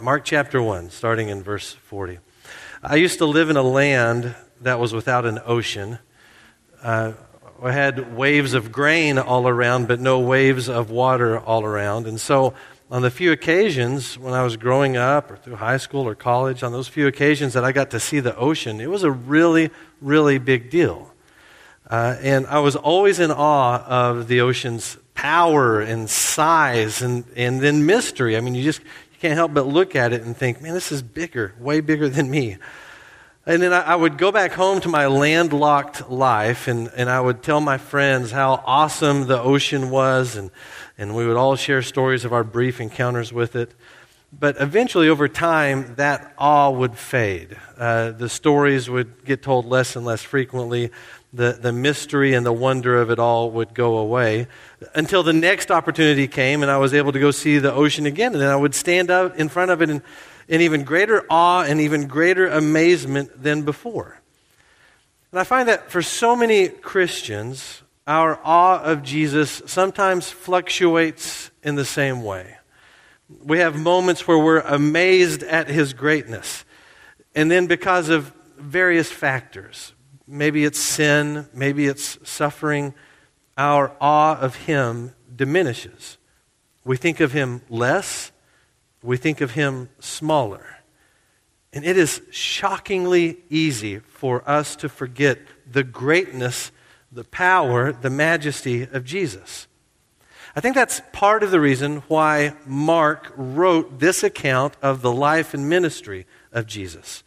Mark chapter 1, starting in verse 40. I used to live in a land that was without an ocean. Uh, I had waves of grain all around, but no waves of water all around. And so, on the few occasions when I was growing up or through high school or college, on those few occasions that I got to see the ocean, it was a really, really big deal. Uh, and I was always in awe of the ocean's power and size and, and then mystery. I mean, you just can't help but look at it and think, man, this is bigger, way bigger than me. And then I, I would go back home to my landlocked life and, and I would tell my friends how awesome the ocean was, and, and we would all share stories of our brief encounters with it. But eventually, over time, that awe would fade. Uh, the stories would get told less and less frequently the, the mystery and the wonder of it all would go away until the next opportunity came and I was able to go see the ocean again. And then I would stand up in front of it in, in even greater awe and even greater amazement than before. And I find that for so many Christians, our awe of Jesus sometimes fluctuates in the same way. We have moments where we're amazed at his greatness. And then, because of various factors, maybe it's sin, maybe it's suffering, our awe of Him diminishes. We think of Him less, we think of Him smaller. And it is shockingly easy for us to forget the greatness, the power, the majesty of Jesus. I think that's part of the reason why Mark wrote this account of the life and ministry of Jesus.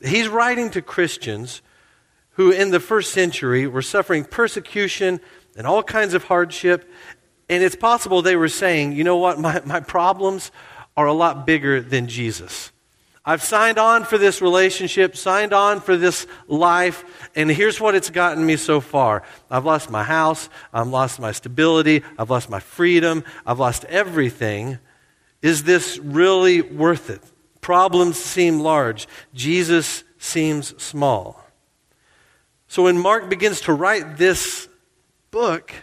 He's writing to Christians who in the first century were suffering persecution and all kinds of hardship. And it's possible they were saying, you know what, my, my problems are a lot bigger than Jesus. I've signed on for this relationship, signed on for this life, and here's what it's gotten me so far. I've lost my house, I've lost my stability, I've lost my freedom, I've lost everything. Is this really worth it? Problems seem large, Jesus seems small. So when Mark begins to write this book,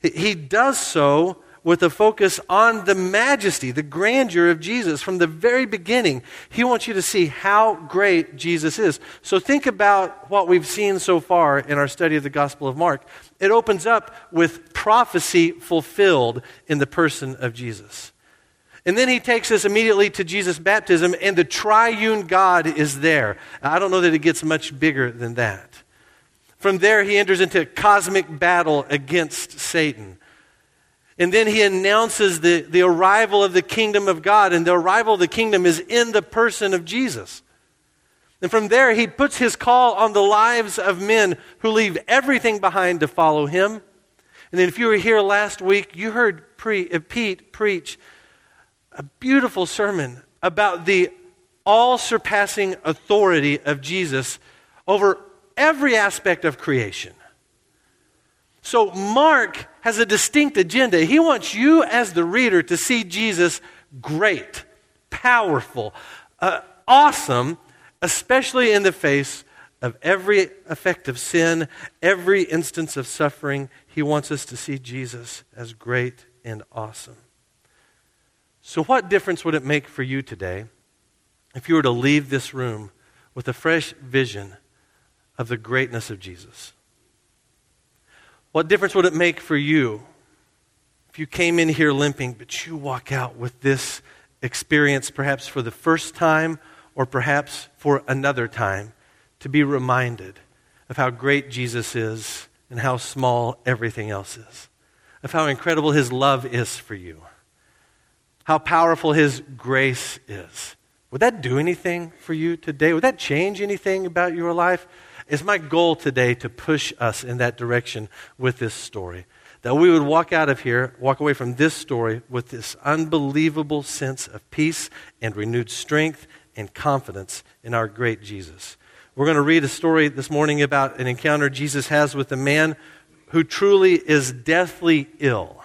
he does so with a focus on the majesty, the grandeur of Jesus from the very beginning. He wants you to see how great Jesus is. So think about what we've seen so far in our study of the Gospel of Mark. It opens up with prophecy fulfilled in the person of Jesus. And then he takes us immediately to Jesus' baptism, and the triune God is there. I don't know that it gets much bigger than that. From there, he enters into cosmic battle against Satan. And then he announces the, the arrival of the kingdom of God, and the arrival of the kingdom is in the person of Jesus. And from there, he puts his call on the lives of men who leave everything behind to follow him. And then, if you were here last week, you heard pre, uh, Pete preach a beautiful sermon about the all surpassing authority of Jesus over every aspect of creation. So, Mark has a distinct agenda. He wants you, as the reader, to see Jesus great, powerful, uh, awesome, especially in the face of every effect of sin, every instance of suffering. He wants us to see Jesus as great and awesome. So, what difference would it make for you today if you were to leave this room with a fresh vision of the greatness of Jesus? What difference would it make for you if you came in here limping, but you walk out with this experience perhaps for the first time or perhaps for another time to be reminded of how great Jesus is and how small everything else is, of how incredible his love is for you, how powerful his grace is. Would that do anything for you today? Would that change anything about your life? It's my goal today to push us in that direction with this story. That we would walk out of here, walk away from this story with this unbelievable sense of peace and renewed strength and confidence in our great Jesus. We're going to read a story this morning about an encounter Jesus has with a man who truly is deathly ill.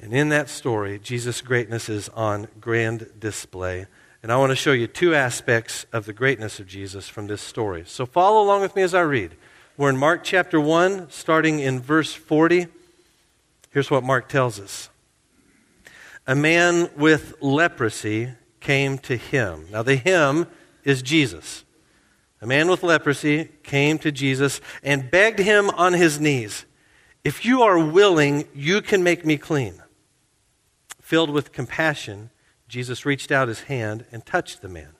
And in that story, Jesus' greatness is on grand display. And I want to show you two aspects of the greatness of Jesus from this story. So follow along with me as I read. We're in Mark chapter 1, starting in verse 40. Here's what Mark tells us A man with leprosy came to him. Now, the him is Jesus. A man with leprosy came to Jesus and begged him on his knees, If you are willing, you can make me clean. Filled with compassion, Jesus reached out his hand and touched the man.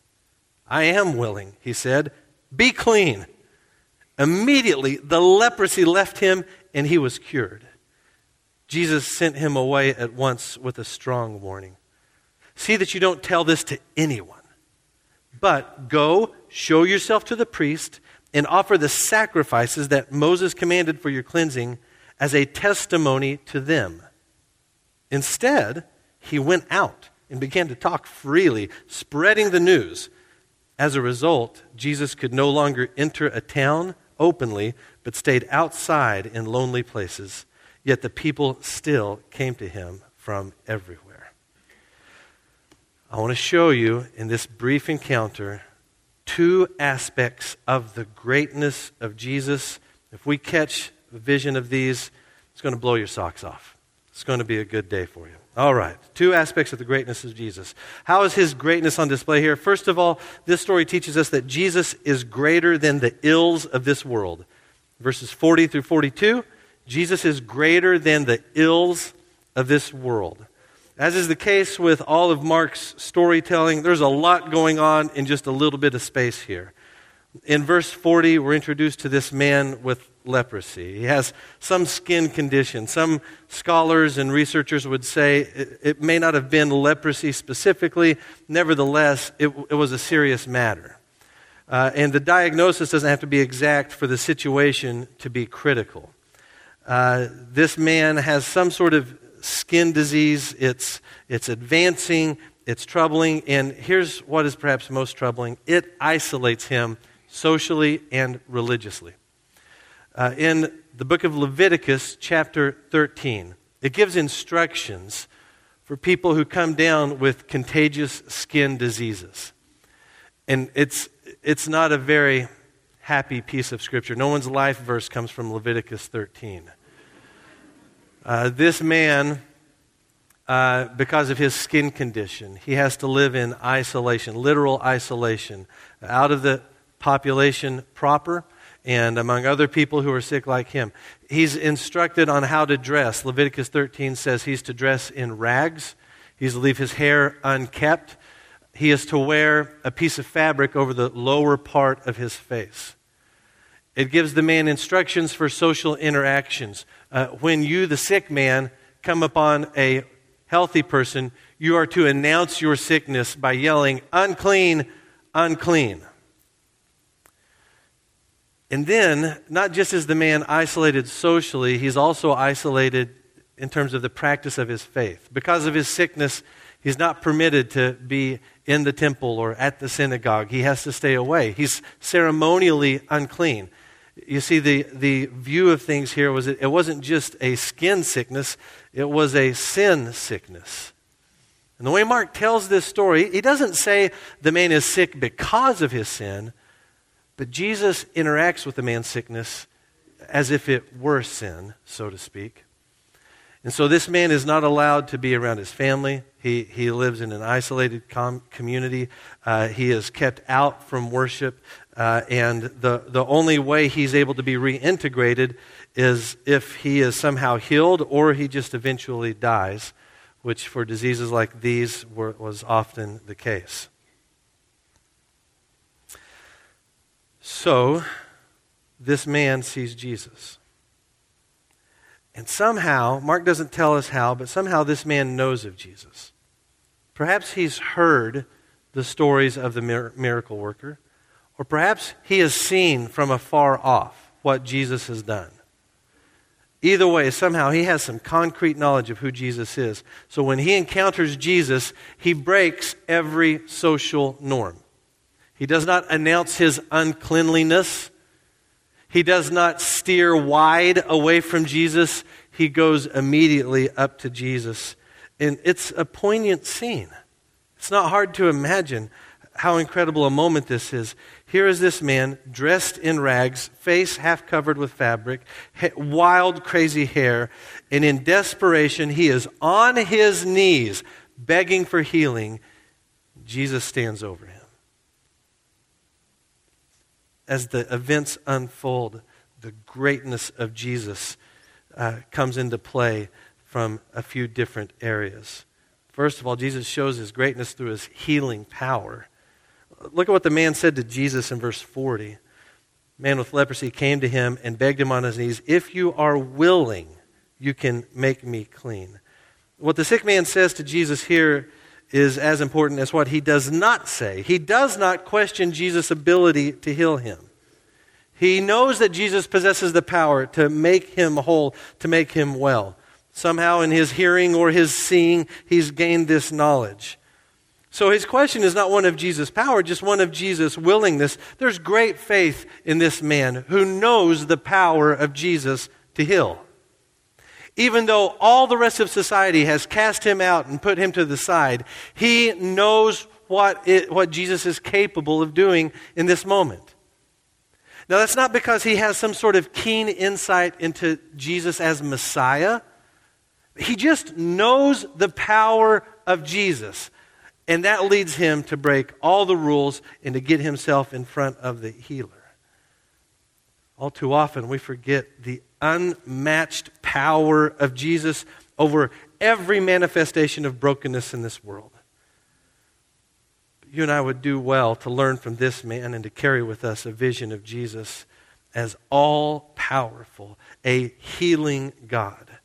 I am willing, he said. Be clean. Immediately, the leprosy left him and he was cured. Jesus sent him away at once with a strong warning. See that you don't tell this to anyone. But go, show yourself to the priest, and offer the sacrifices that Moses commanded for your cleansing as a testimony to them. Instead, he went out and began to talk freely, spreading the news. As a result, Jesus could no longer enter a town openly, but stayed outside in lonely places. Yet the people still came to him from everywhere. I want to show you in this brief encounter two aspects of the greatness of Jesus. If we catch a vision of these, it's going to blow your socks off. It's going to be a good day for you. All right, two aspects of the greatness of Jesus. How is his greatness on display here? First of all, this story teaches us that Jesus is greater than the ills of this world. Verses 40 through 42, Jesus is greater than the ills of this world. As is the case with all of Mark's storytelling, there's a lot going on in just a little bit of space here. In verse 40, we're introduced to this man with leprosy. He has some skin condition. Some scholars and researchers would say it, it may not have been leprosy specifically, nevertheless, it, it was a serious matter. Uh, and the diagnosis doesn't have to be exact for the situation to be critical. Uh, this man has some sort of skin disease. It's, it's advancing, it's troubling, and here's what is perhaps most troubling it isolates him socially and religiously uh, in the book of Leviticus, chapter 13. It gives instructions for people who come down with contagious skin diseases. And it's, it's not a very happy piece of scripture. No one's life verse comes from Leviticus 13. Uh, this man, uh, because of his skin condition, he has to live in isolation, literal isolation, out of the population proper and among other people who are sick like him. He's instructed on how to dress. Leviticus 13 says he's to dress in rags, he's to leave his hair unkept, he is to wear a piece of fabric over the lower part of his face. It gives the man instructions for social interactions. Uh, when you, the sick man, come upon a healthy person, you are to announce your sickness by yelling, unclean, unclean. And then, not just is the man isolated socially, he's also isolated in terms of the practice of his faith. Because of his sickness, he's not permitted to be in the temple or at the synagogue. He has to stay away. He's ceremonially unclean. You see, the, the view of things here was it wasn't just a skin sickness, it was a sin sickness. And the way Mark tells this story, he doesn't say the man is sick because of his sin, but Jesus interacts with the man's sickness as if it were sin, so to speak. And so this man is not allowed to be around his family. He, he lives in an isolated com- community. Uh, he is kept out from worship. Uh, and the, the only way he's able to be reintegrated is if he is somehow healed or he just eventually dies, which for diseases like these were, was often the case. So, this man sees Jesus. And somehow, Mark doesn't tell us how, but somehow this man knows of Jesus. Perhaps he's heard the stories of the miracle worker, or perhaps he has seen from afar off what Jesus has done. Either way, somehow he has some concrete knowledge of who Jesus is. So when he encounters Jesus, he breaks every social norm. He does not announce his uncleanliness. He does not steer wide away from Jesus. He goes immediately up to Jesus. And it's a poignant scene. It's not hard to imagine how incredible a moment this is. Here is this man dressed in rags, face half covered with fabric, wild, crazy hair, and in desperation, he is on his knees begging for healing Jesus stands over him. As the events unfold, the greatness of Jesus uh, comes into play from a few different areas. First of all, Jesus shows his greatness through his healing power. Look at what the man said to Jesus in verse 40. Man with leprosy came to him and begged him on his knees, If you are willing, you can make me clean. What the sick man says to Jesus here is as important as what he does not say. He does not question Jesus' ability to heal him. He knows that Jesus possesses the power to make him whole, to make him well. Somehow, in his hearing or his seeing, he's gained this knowledge. So his question is not one of Jesus' power, just one of Jesus' willingness. There's great faith in this man who knows the power of Jesus to heal. Even though all the rest of society has cast him out and put him to the side, he knows what, it, what Jesus is capable of doing in this moment. Now, that's not because he has some sort of keen insight into Jesus as Messiah. He just knows the power of Jesus. And that leads him to break all the rules and to get himself in front of the healer. All too often, we forget the unmatched power of Jesus over every manifestation of brokenness in this world. You and I would do well to learn from this man and to carry with us a vision of Jesus as all powerful, a healing God.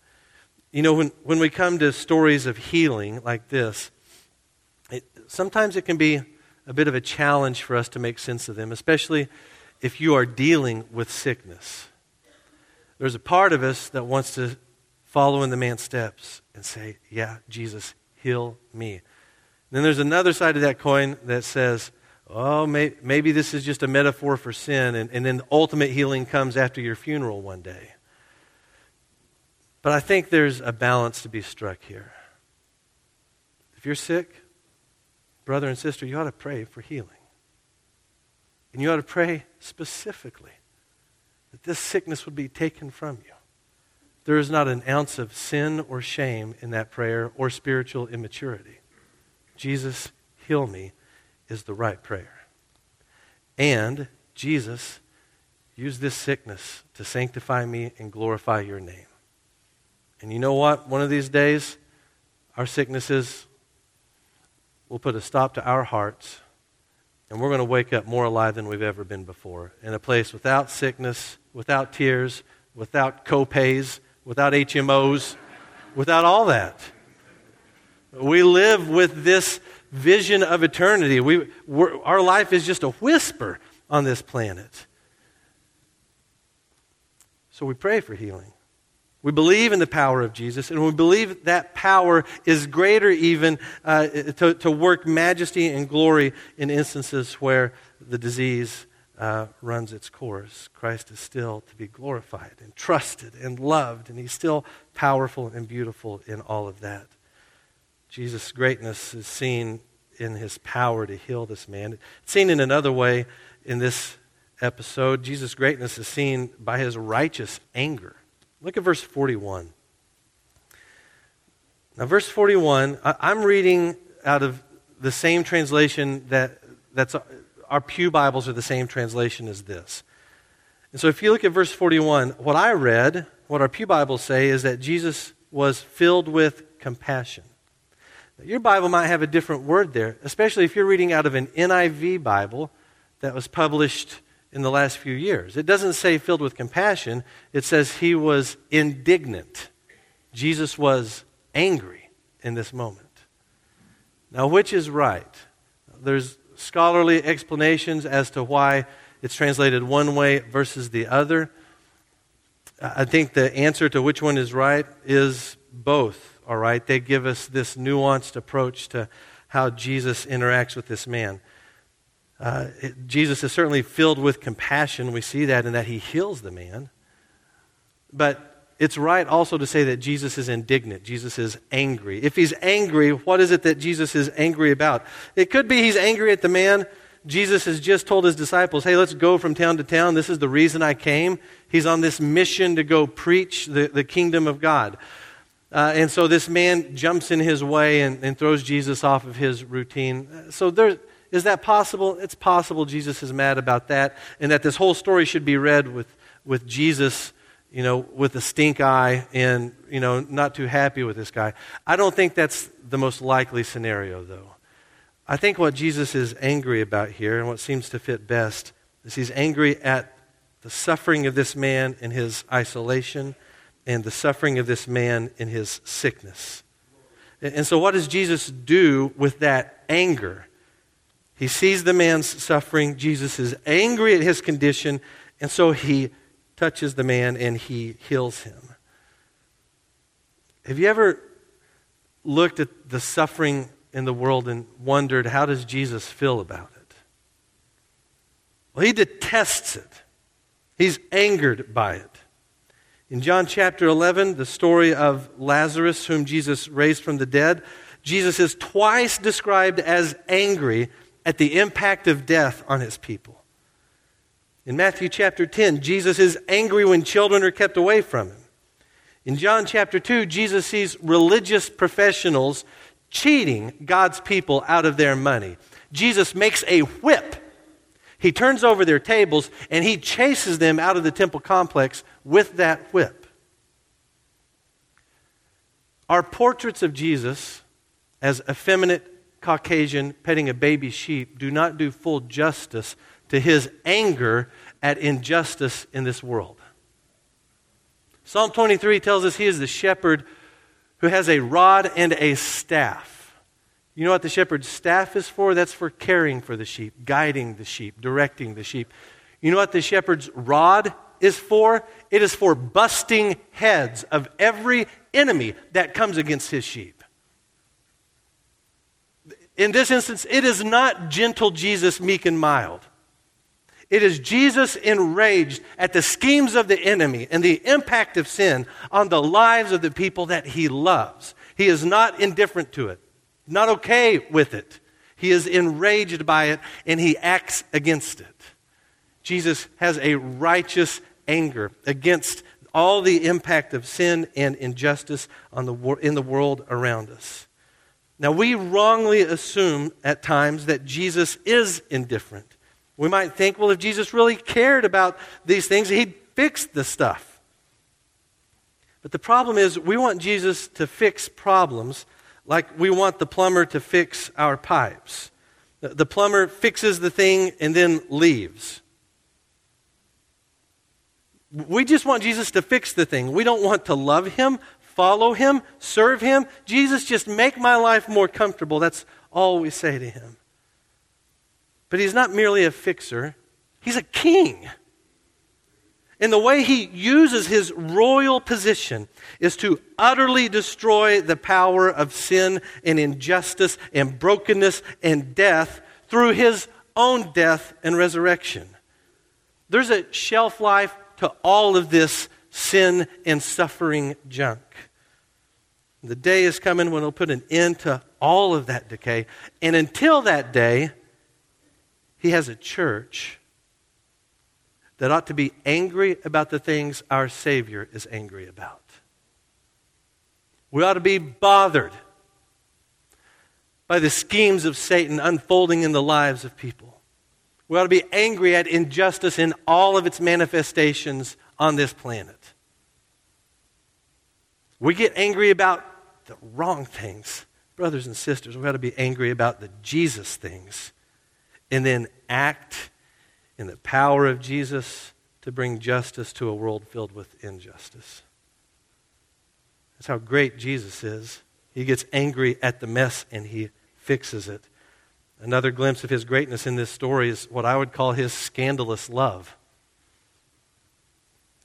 You know, when, when we come to stories of healing like this, it, sometimes it can be a bit of a challenge for us to make sense of them, especially if you are dealing with sickness. There's a part of us that wants to follow in the man's steps and say, Yeah, Jesus, heal me. Then there's another side of that coin that says, Oh, may, maybe this is just a metaphor for sin, and, and then the ultimate healing comes after your funeral one day. But I think there's a balance to be struck here. If you're sick, brother and sister, you ought to pray for healing. And you ought to pray specifically that this sickness would be taken from you. There is not an ounce of sin or shame in that prayer or spiritual immaturity. Jesus, heal me, is the right prayer. And Jesus, use this sickness to sanctify me and glorify your name. And you know what? One of these days, our sicknesses will put a stop to our hearts and we're going to wake up more alive than we've ever been before in a place without sickness, without tears, without copays, without HMOs, without all that. We live with this vision of eternity. We, our life is just a whisper on this planet. So we pray for healing. We believe in the power of Jesus, and we believe that power is greater even uh, to, to work majesty and glory in instances where the disease uh, runs its course. Christ is still to be glorified and trusted and loved, and he's still powerful and beautiful in all of that. Jesus' greatness is seen in his power to heal this man. It's seen in another way in this episode. Jesus' greatness is seen by his righteous anger. Look at verse 41. Now, verse 41, I'm reading out of the same translation that that's our Pew Bibles are the same translation as this. And so if you look at verse 41, what I read, what our Pew Bibles say is that Jesus was filled with compassion. Now, your Bible might have a different word there, especially if you're reading out of an NIV Bible that was published in the last few years. It doesn't say filled with compassion, it says he was indignant. Jesus was angry in this moment. Now, which is right? There's scholarly explanations as to why it's translated one way versus the other. I think the answer to which one is right is both, all right? They give us this nuanced approach to how Jesus interacts with this man. Uh, it, Jesus is certainly filled with compassion. We see that in that he heals the man. But it's right also to say that Jesus is indignant. Jesus is angry. If he's angry, what is it that Jesus is angry about? It could be he's angry at the man. Jesus has just told his disciples, hey, let's go from town to town. This is the reason I came. He's on this mission to go preach the, the kingdom of God. Uh, and so this man jumps in his way and, and throws Jesus off of his routine. So there, is that possible? It's possible Jesus is mad about that, and that this whole story should be read with, with Jesus, you know, with a stink eye and, you know, not too happy with this guy. I don't think that's the most likely scenario, though. I think what Jesus is angry about here, and what seems to fit best, is he's angry at the suffering of this man in his isolation and the suffering of this man in his sickness. And so, what does Jesus do with that anger? He sees the man's suffering. Jesus is angry at his condition, and so he touches the man and he heals him. Have you ever looked at the suffering in the world and wondered, how does Jesus feel about it? Well, he detests it, he's angered by it. In John chapter 11, the story of Lazarus, whom Jesus raised from the dead, Jesus is twice described as angry at the impact of death on his people. In Matthew chapter 10, Jesus is angry when children are kept away from him. In John chapter 2, Jesus sees religious professionals cheating God's people out of their money. Jesus makes a whip. He turns over their tables and he chases them out of the temple complex with that whip. Our portraits of Jesus as effeminate Caucasian petting a baby sheep do not do full justice to his anger at injustice in this world. Psalm 23 tells us he is the shepherd who has a rod and a staff. You know what the shepherd's staff is for? That's for caring for the sheep, guiding the sheep, directing the sheep. You know what the shepherd's rod is for? It is for busting heads of every enemy that comes against his sheep. In this instance, it is not gentle Jesus, meek and mild. It is Jesus enraged at the schemes of the enemy and the impact of sin on the lives of the people that he loves. He is not indifferent to it, not okay with it. He is enraged by it and he acts against it. Jesus has a righteous anger against all the impact of sin and injustice the, in the world around us. Now, we wrongly assume at times that Jesus is indifferent. We might think, well, if Jesus really cared about these things, he'd fix the stuff. But the problem is, we want Jesus to fix problems like we want the plumber to fix our pipes. The plumber fixes the thing and then leaves. We just want Jesus to fix the thing. We don't want to love him follow him, serve him. Jesus, just make my life more comfortable. That's all we say to him. But he's not merely a fixer, he's a king. And the way he uses his royal position is to utterly destroy the power of sin and injustice and brokenness and death through his own death and resurrection. There's a shelf life to all of this sin and suffering junk. The day is coming when he'll put an end to all of that decay. And until that day, he has a church that ought to be angry about the things our Savior is angry about. We ought to be bothered by the schemes of Satan unfolding in the lives of people. We ought to be angry at injustice in all of its manifestations on this planet. We get angry about the wrong things. Brothers and sisters, we've got to be angry about the Jesus things and then act in the power of Jesus to bring justice to a world filled with injustice. That's how great Jesus is. He gets angry at the mess and he fixes it. Another glimpse of his greatness in this story is what I would call his scandalous love.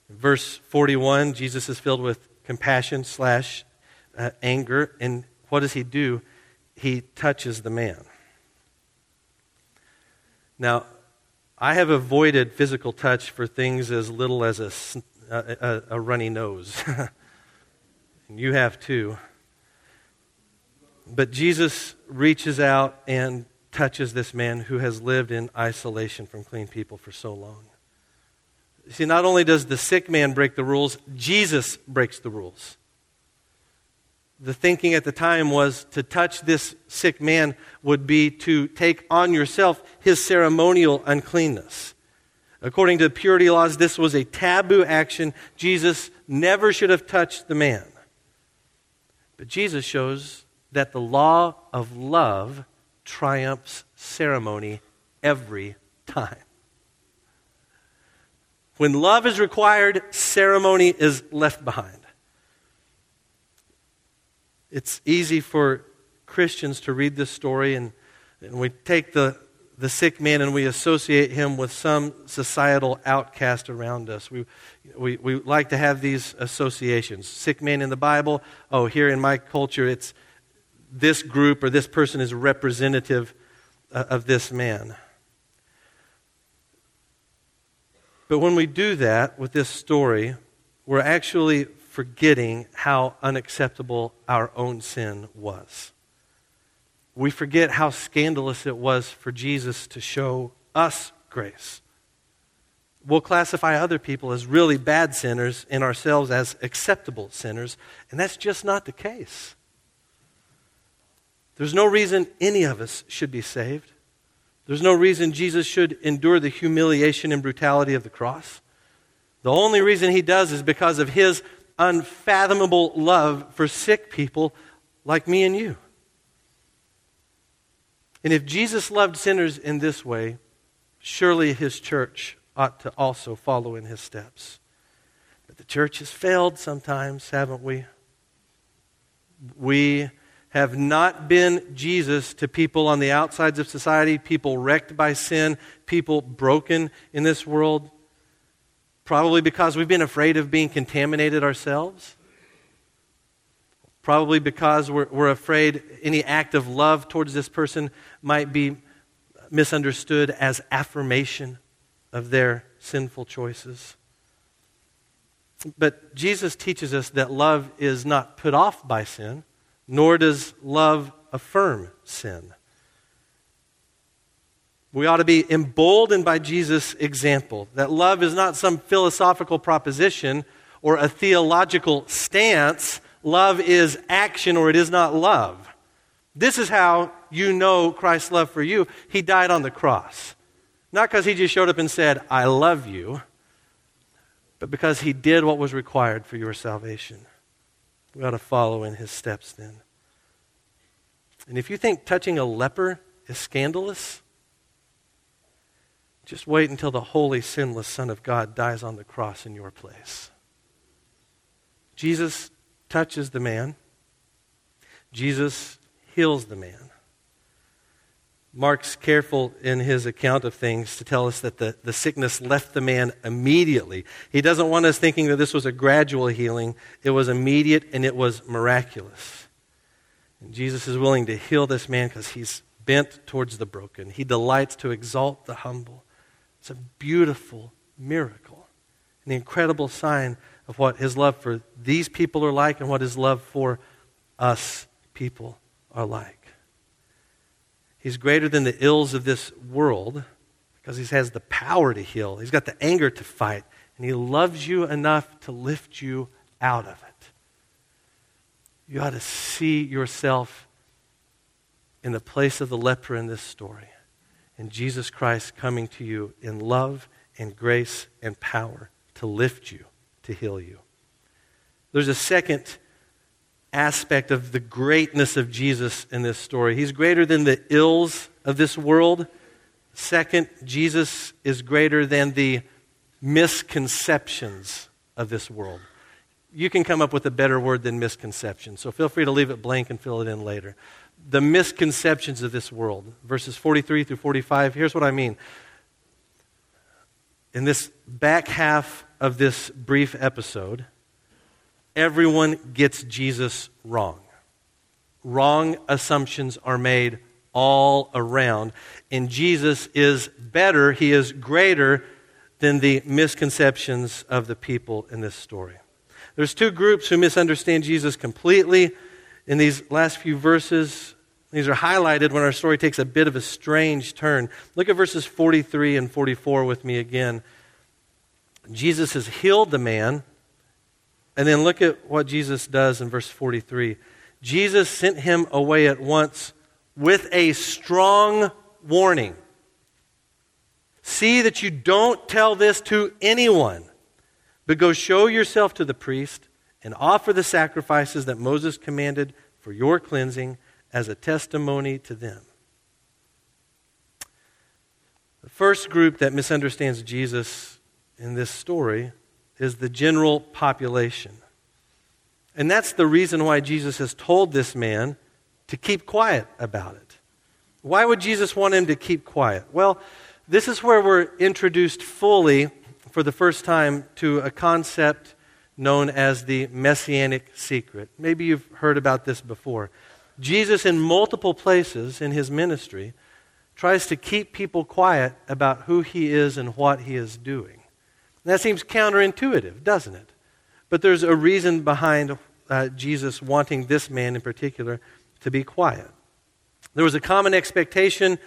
In verse 41, Jesus is filled with compassion slash uh, anger, and what does he do? He touches the man. Now, I have avoided physical touch for things as little as a, a, a runny nose. and you have too. But Jesus reaches out and touches this man who has lived in isolation from clean people for so long. See, not only does the sick man break the rules, Jesus breaks the rules. The thinking at the time was to touch this sick man would be to take on yourself his ceremonial uncleanness. According to the purity laws, this was a taboo action. Jesus never should have touched the man. But Jesus shows that the law of love triumphs ceremony every time. When love is required, ceremony is left behind. It's easy for Christians to read this story and, and we take the, the sick man and we associate him with some societal outcast around us. We, we, we like to have these associations. Sick man in the Bible, oh, here in my culture, it's this group or this person is representative uh, of this man. But when we do that with this story, we're actually forgetting how unacceptable our own sin was. We forget how scandalous it was for Jesus to show us grace. We'll classify other people as really bad sinners and ourselves as acceptable sinners, and that's just not the case. There's no reason any of us should be saved. There's no reason Jesus should endure the humiliation and brutality of the cross. The only reason he does is because of his unfathomable love for sick people like me and you. And if Jesus loved sinners in this way, surely his church ought to also follow in his steps. But the church has failed sometimes, haven't we? We have not been Jesus to people on the outsides of society, people wrecked by sin, people broken in this world. Probably because we've been afraid of being contaminated ourselves. Probably because we're, we're afraid any act of love towards this person might be misunderstood as affirmation of their sinful choices. But Jesus teaches us that love is not put off by sin, nor does love affirm sin. We ought to be emboldened by Jesus' example that love is not some philosophical proposition or a theological stance. Love is action or it is not love. This is how you know Christ's love for you. He died on the cross. Not because he just showed up and said, I love you, but because he did what was required for your salvation. We ought to follow in his steps then. And if you think touching a leper is scandalous, just wait until the holy, sinless Son of God dies on the cross in your place. Jesus touches the man, Jesus heals the man. Mark's careful in his account of things to tell us that the, the sickness left the man immediately. He doesn't want us thinking that this was a gradual healing, it was immediate and it was miraculous. And Jesus is willing to heal this man because he's bent towards the broken, he delights to exalt the humble. It's a beautiful miracle, an incredible sign of what his love for these people are like and what his love for us people are like. He's greater than the ills of this world because he has the power to heal. He's got the anger to fight, and he loves you enough to lift you out of it. You ought to see yourself in the place of the leper in this story and Jesus Christ coming to you in love and grace and power to lift you, to heal you. There's a second aspect of the greatness of Jesus in this story. He's greater than the ills of this world. Second, Jesus is greater than the misconceptions of this world. You can come up with a better word than misconception, so feel free to leave it blank and fill it in later the misconceptions of this world. Verses 43 through 45, here's what I mean. In this back half of this brief episode, everyone gets Jesus wrong. Wrong assumptions are made all around. And Jesus is better, he is greater than the misconceptions of the people in this story. There's two groups who misunderstand Jesus completely in these last few verses. These are highlighted when our story takes a bit of a strange turn. Look at verses 43 and 44 with me again. Jesus has healed the man. And then look at what Jesus does in verse 43. Jesus sent him away at once with a strong warning. See that you don't tell this to anyone, but go show yourself to the priest and offer the sacrifices that Moses commanded for your cleansing as a testimony to them. The first group that misunderstands Jesus in this story is the general population. And that's the reason why Jesus has told this man to keep quiet about it. Why would Jesus want him to keep quiet? Well, this is where we're introduced fully for the first time to a concept known as the messianic secret. Maybe you've heard about this before. Jesus, in multiple places in his ministry, tries to keep people quiet about who he is and what he is doing. And that seems counterintuitive, doesn't it? But there's a reason behind uh, Jesus wanting this man in particular to be quiet. There was a common expectation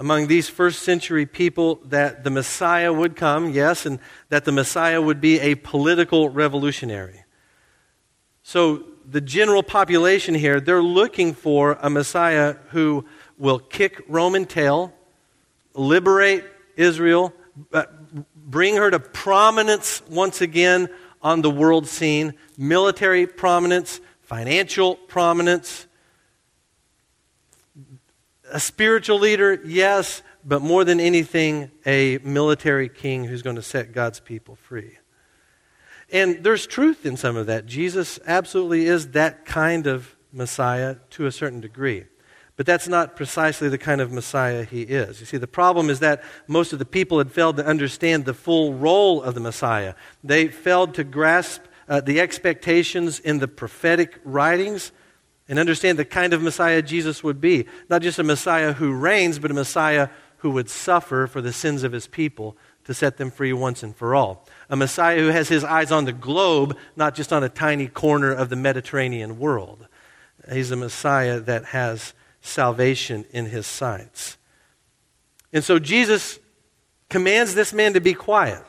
among these first century people that the Messiah would come, yes, and that the Messiah would be a political revolutionary. So the general population here, they're looking for a Messiah who will kick Roman tail, liberate Israel, uh, bring her to prominence once again on the world scene military prominence, financial prominence. A spiritual leader, yes, but more than anything, a military king who's going to set God's people free. And there's truth in some of that. Jesus absolutely is that kind of Messiah to a certain degree. But that's not precisely the kind of Messiah he is. You see, the problem is that most of the people had failed to understand the full role of the Messiah. They failed to grasp uh, the expectations in the prophetic writings and understand the kind of Messiah Jesus would be. Not just a Messiah who reigns, but a Messiah who would suffer for the sins of his people to set them free once and for all. A Messiah who has his eyes on the globe, not just on a tiny corner of the Mediterranean world. He's a Messiah that has salvation in his sights. And so Jesus commands this man to be quiet.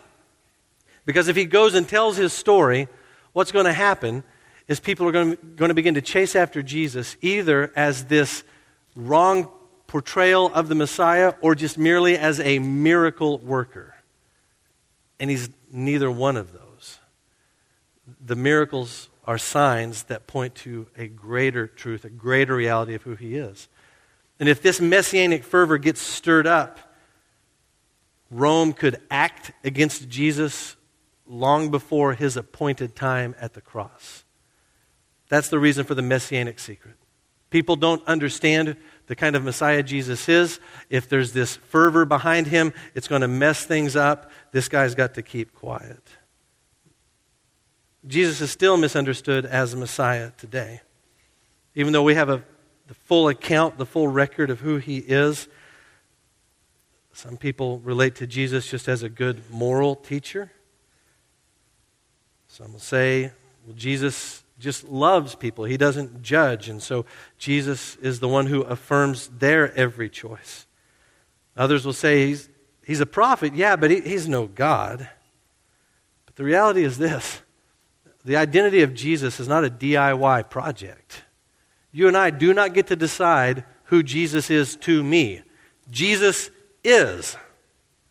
Because if he goes and tells his story, what's going to happen is people are going to, going to begin to chase after Jesus either as this wrong portrayal of the Messiah or just merely as a miracle worker. And he's neither one of those. The miracles are signs that point to a greater truth, a greater reality of who he is. And if this messianic fervor gets stirred up, Rome could act against Jesus long before his appointed time at the cross. That's the reason for the messianic secret. People don't understand the kind of Messiah Jesus is. If there's this fervor behind him, it's going to mess things up. This guy's got to keep quiet. Jesus is still misunderstood as a Messiah today. Even though we have a, the full account, the full record of who he is, some people relate to Jesus just as a good moral teacher. Some will say, well, Jesus just loves people. He doesn't judge. And so Jesus is the one who affirms their every choice. Others will say he's, he's a prophet, yeah, but he, he's no God. But the reality is this the identity of Jesus is not a DIY project. You and I do not get to decide who Jesus is to me. Jesus is.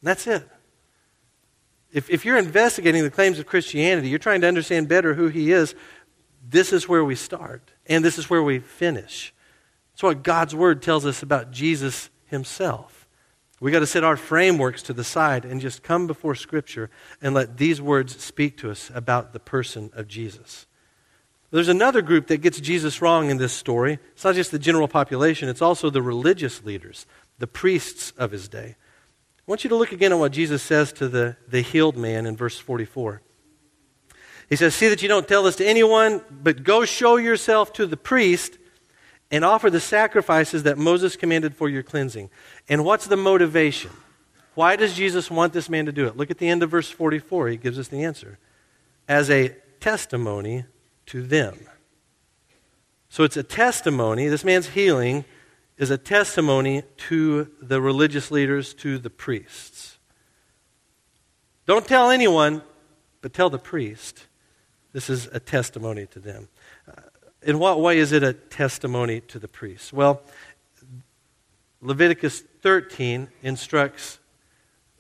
That's it. If, if you're investigating the claims of Christianity, you're trying to understand better who he is, this is where we start, and this is where we finish. That's what God's Word tells us about Jesus himself. We got to set our frameworks to the side and just come before Scripture and let these words speak to us about the person of Jesus. There's another group that gets Jesus wrong in this story. It's not just the general population, it's also the religious leaders, the priests of his day. I want you to look again at what Jesus says to the, the healed man in verse 44. He says, See that you don't tell this to anyone, but go show yourself to the priest and offer the sacrifices that Moses commanded for your cleansing. And what's the motivation? Why does Jesus want this man to do it? Look at the end of verse 44. He gives us the answer. As a testimony to them. So it's a testimony. This man's healing is a testimony to the religious leaders, to the priests. Don't tell anyone, but tell the priest. This is a testimony to them. Uh, in what way is it a testimony to the priests? Well, Leviticus 13 instructs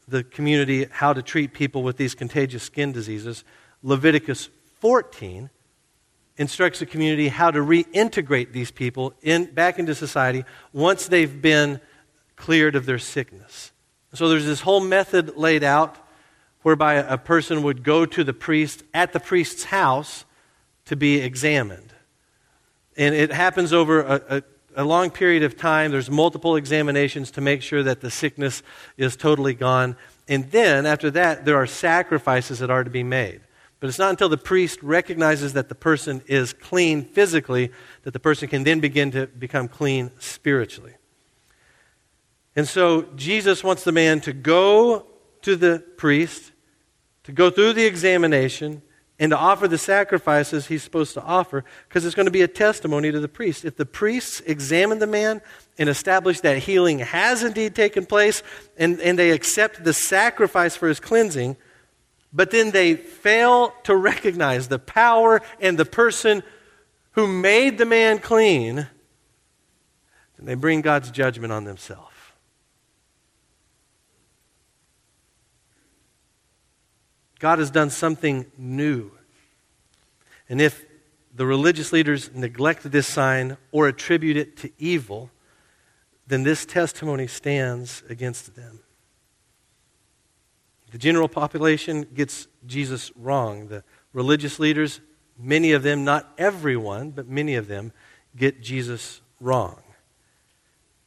the community how to treat people with these contagious skin diseases. Leviticus 14 instructs the community how to reintegrate these people in, back into society once they've been cleared of their sickness. So there's this whole method laid out whereby a person would go to the priest at the priest's house to be examined. And it happens over a, a, a, long period of time. There's multiple examinations to make sure that the sickness is totally gone. And then, after that, there are sacrifices that are to be made. But it's not until the priest recognizes that the person is clean physically that the person can then begin to become clean spiritually. And so Jesus wants the man to go to the priest, to go through the examination, and to offer the sacrifices he's supposed to offer because it's going to be a testimony to the priest. If the priests examine the man and establish that healing has indeed taken place and, and they accept the sacrifice for his cleansing, but then they fail to recognize the power and the person who made the man clean, then they bring God's judgment on themselves. God has done something new. And if the religious leaders neglect this sign or attribute it to evil, then this testimony stands against them. The general population gets Jesus wrong. The religious leaders, many of them, not everyone, but many of them, get Jesus wrong.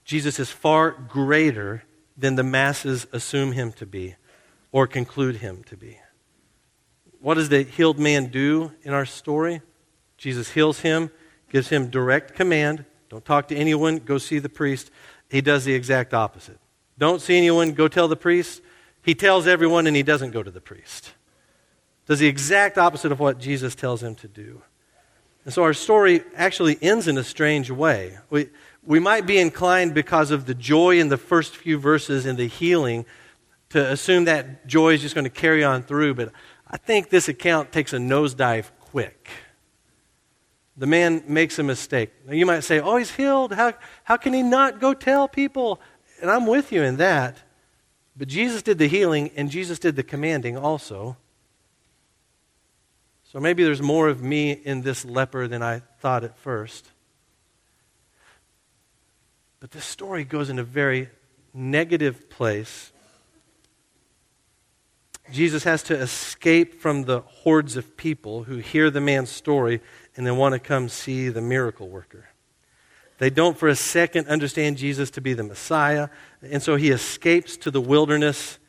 Jesus is far greater than the masses assume him to be or conclude him to be. What does the healed man do in our story? Jesus heals him, gives him direct command don't talk to anyone, go see the priest. He does the exact opposite. Don't see anyone, go tell the priest. He tells everyone and he doesn't go to the priest. Does the exact opposite of what Jesus tells him to do. And so our story actually ends in a strange way. We, we might be inclined because of the joy in the first few verses in the healing to assume that joy is just going to carry on through, but I think this account takes a nosedive quick. The man makes a mistake. Now you might say, Oh, he's healed. How, how can he not go tell people? And I'm with you in that. But Jesus did the healing and Jesus did the commanding also. So maybe there's more of me in this leper than I thought at first. But this story goes in a very negative place Jesus has to escape from the hordes of people who hear the man's story and then want to come see the miracle worker. They don't for a second understand Jesus to be the Messiah, and so he escapes to the wilderness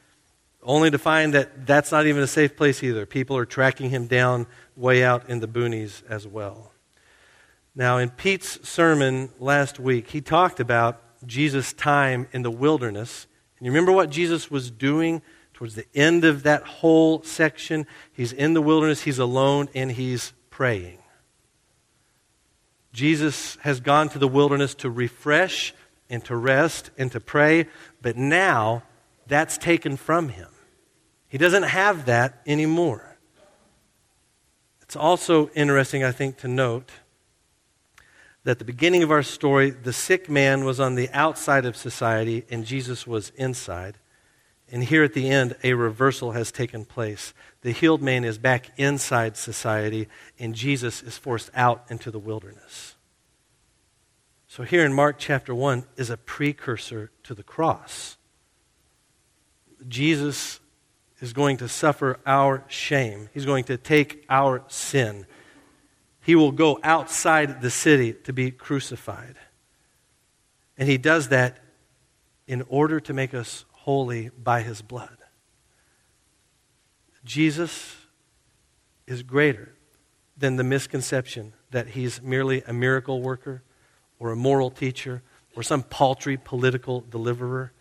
only to find that that's not even a safe place either. People are tracking him down way out in the boonies as well. Now, in Pete's sermon last week, he talked about Jesus' time in the wilderness. And you remember what Jesus was doing towards the end of that whole section, he's in the wilderness, he's alone, and he's praying. Jesus has gone to the wilderness to refresh and to rest and to pray, but now that's taken from him. He doesn't have that anymore. It's also interesting, I think, to note that at the beginning of our story, the sick man was on the outside of society and Jesus was inside. And here at the end, a reversal has taken place. The healed man is back inside society, and Jesus is forced out into the wilderness. So, here in Mark chapter 1 is a precursor to the cross. Jesus is going to suffer our shame, he's going to take our sin. He will go outside the city to be crucified. And he does that in order to make us holy by his blood. Jesus is greater than the misconception that he's merely a miracle worker or a moral teacher or some paltry political deliverer.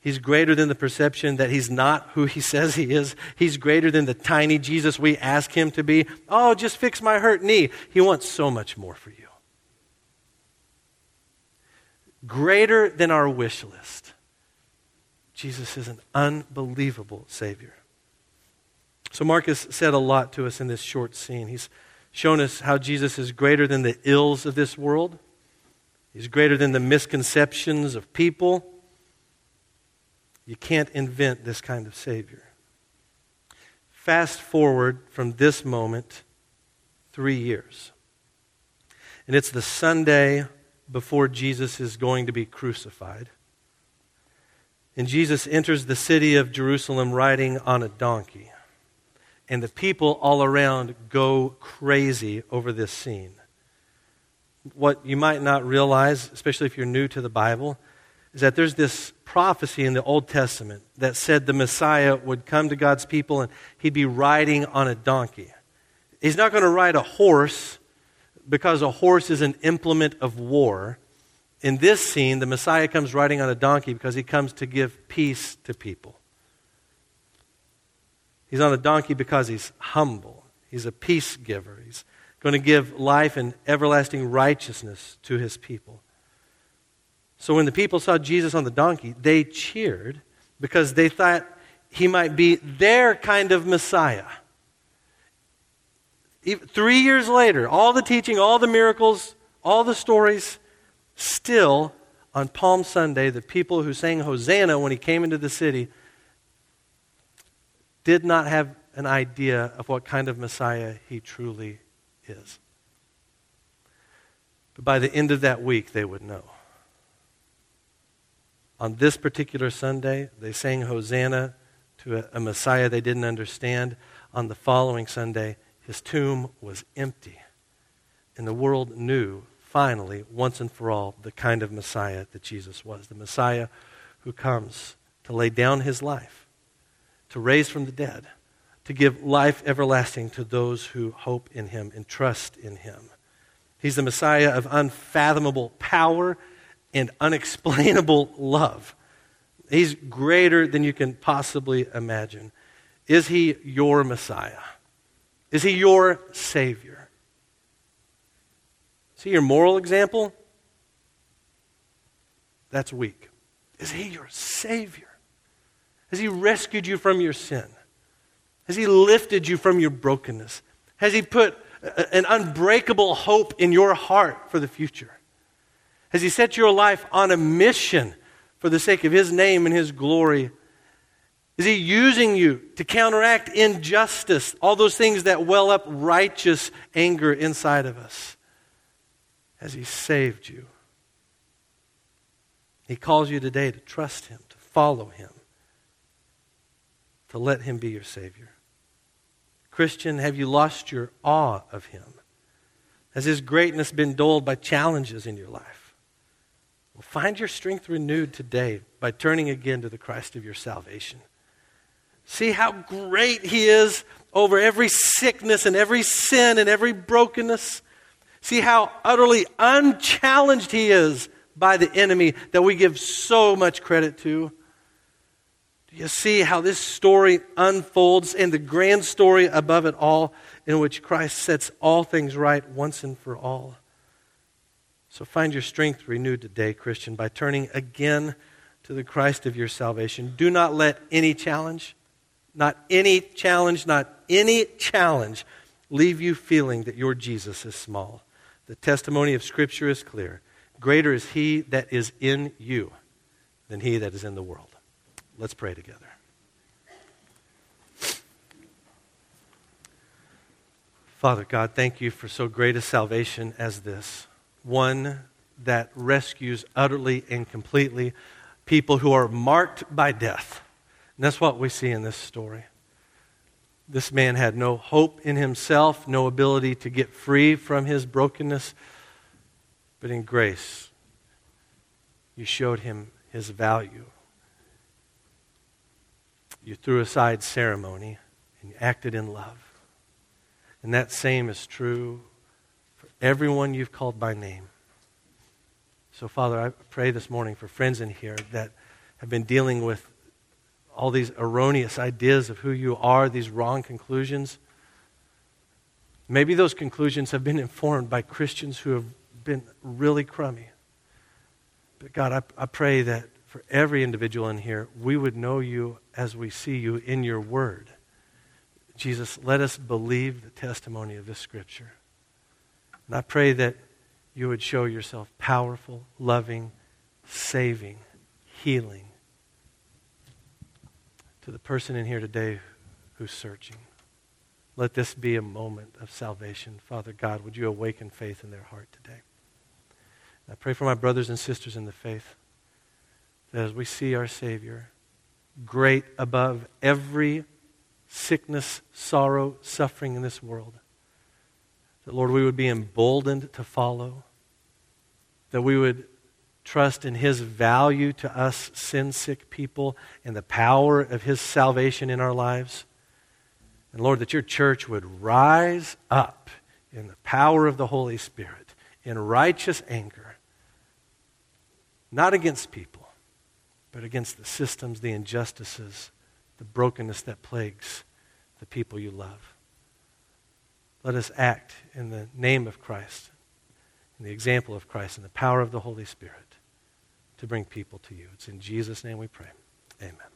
He's greater than the perception that he's not who he says he is. He's greater than the tiny Jesus we ask him to be. Oh, just fix my hurt knee. He wants so much more for you. Greater than our wish list. Jesus is an unbelievable Savior. So, Mark's said a lot to us in this short scene. He's shown us how Jesus is greater than the ills of this world. He's greater than the misconceptions of people. You can't invent this kind of Savior. Fast forward from this moment three years. And it's the Sunday before Jesus is going to be crucified. And Jesus enters the city of Jerusalem riding on a donkey. And the people all around go crazy over this scene. What you might not realize, especially if you're new to the Bible, is that there's this prophecy in the Old Testament that said the Messiah would come to God's people and he'd be riding on a donkey. He's not going to ride a horse because a horse is an implement of war. In this scene, the Messiah comes riding on a donkey because he comes to give peace to people. He's on a donkey because he's humble. He's a peace giver. He's going to give life and everlasting righteousness to his people. So when the people saw Jesus on the donkey, they cheered because they thought he might be their kind of Messiah. Three years later, all the teaching, all the miracles, all the stories, still on Palm Sunday, the people who sang Hosanna when he came into the city did not have an idea of what kind of Messiah he truly is. But by the end of that week, they would know. On this particular Sunday, they sang Hosanna to a, a Messiah they didn't understand. On the following Sunday, his tomb was empty. And the world knew, finally, once and for all, the kind of Messiah that Jesus was the Messiah who comes to lay down his life, to raise from the dead, to give life everlasting to those who hope in him and trust in him. He's the Messiah of unfathomable power and unexplainable love. He's greater than you can possibly imagine. Is he your Messiah? Is he your Savior? He your moral example? That's weak. Is he your Savior? Has he rescued you from your sin? Has he lifted you from your brokenness? Has he put an unbreakable hope in your heart for the future? Has he set your life on a mission for the sake of his name and his glory is he using you to counteract injustice, all those things that well up righteous anger inside of us? Has he saved you? He calls you today to trust him, to follow him, to let him be your Savior. Christian, have you lost your awe of him? Has his greatness been dulled by challenges in your life? Well, find your strength renewed today by turning again to the Christ of your salvation. See how great He is over every sickness and every sin and every brokenness. See how utterly unchallenged He is by the enemy that we give so much credit to. Do you see how this story unfolds in the grand story above it all, in which Christ sets all things right once and for all? So find your strength renewed today, Christian, by turning again to the Christ of your salvation. Do not let any challenge, not any challenge, not any challenge leave you feeling that your Jesus is small. The testimony of Scripture is clear. Greater is he that is in you than he that is in the world. Let's pray together. Father God, thank you for so great a salvation as this one that rescues utterly and completely people who are marked by death and that's what we see in this story. This man had no hope in himself, no ability to get free from his brokenness, but in grace, you showed him his value. You threw aside ceremony and you acted in love. And that same is true for everyone you've called by name. So, Father, I pray this morning for friends in here that have been dealing with all these erroneous ideas of who you are, these wrong conclusions. Maybe those conclusions have been informed by Christians who have been really crummy. But God, I, I pray that for every individual in here, we would know you as we see you in your word. Jesus, let us believe the testimony of this scripture. And I pray that you would show yourself powerful, loving, saving, healing to the person in here today who's searching. Let this be a moment of salvation. Father God, would you awaken faith in their heart today? I pray for my brothers and sisters in the faith that as we see our Savior, great above every sickness, sorrow, suffering in this world, that, Lord, we would be emboldened to follow, that we would trust in His value to us, sin sick people, and the power of His salvation in our lives. And Lord, that your church would rise up in the power of the Holy Spirit in righteous anger, not against people, but against the systems, the injustices, the brokenness that plagues the people you love. Let us act in the name of Christ, in the example of Christ, in the power of the Holy Spirit to bring people to you. It's in Jesus' name we pray. Amen.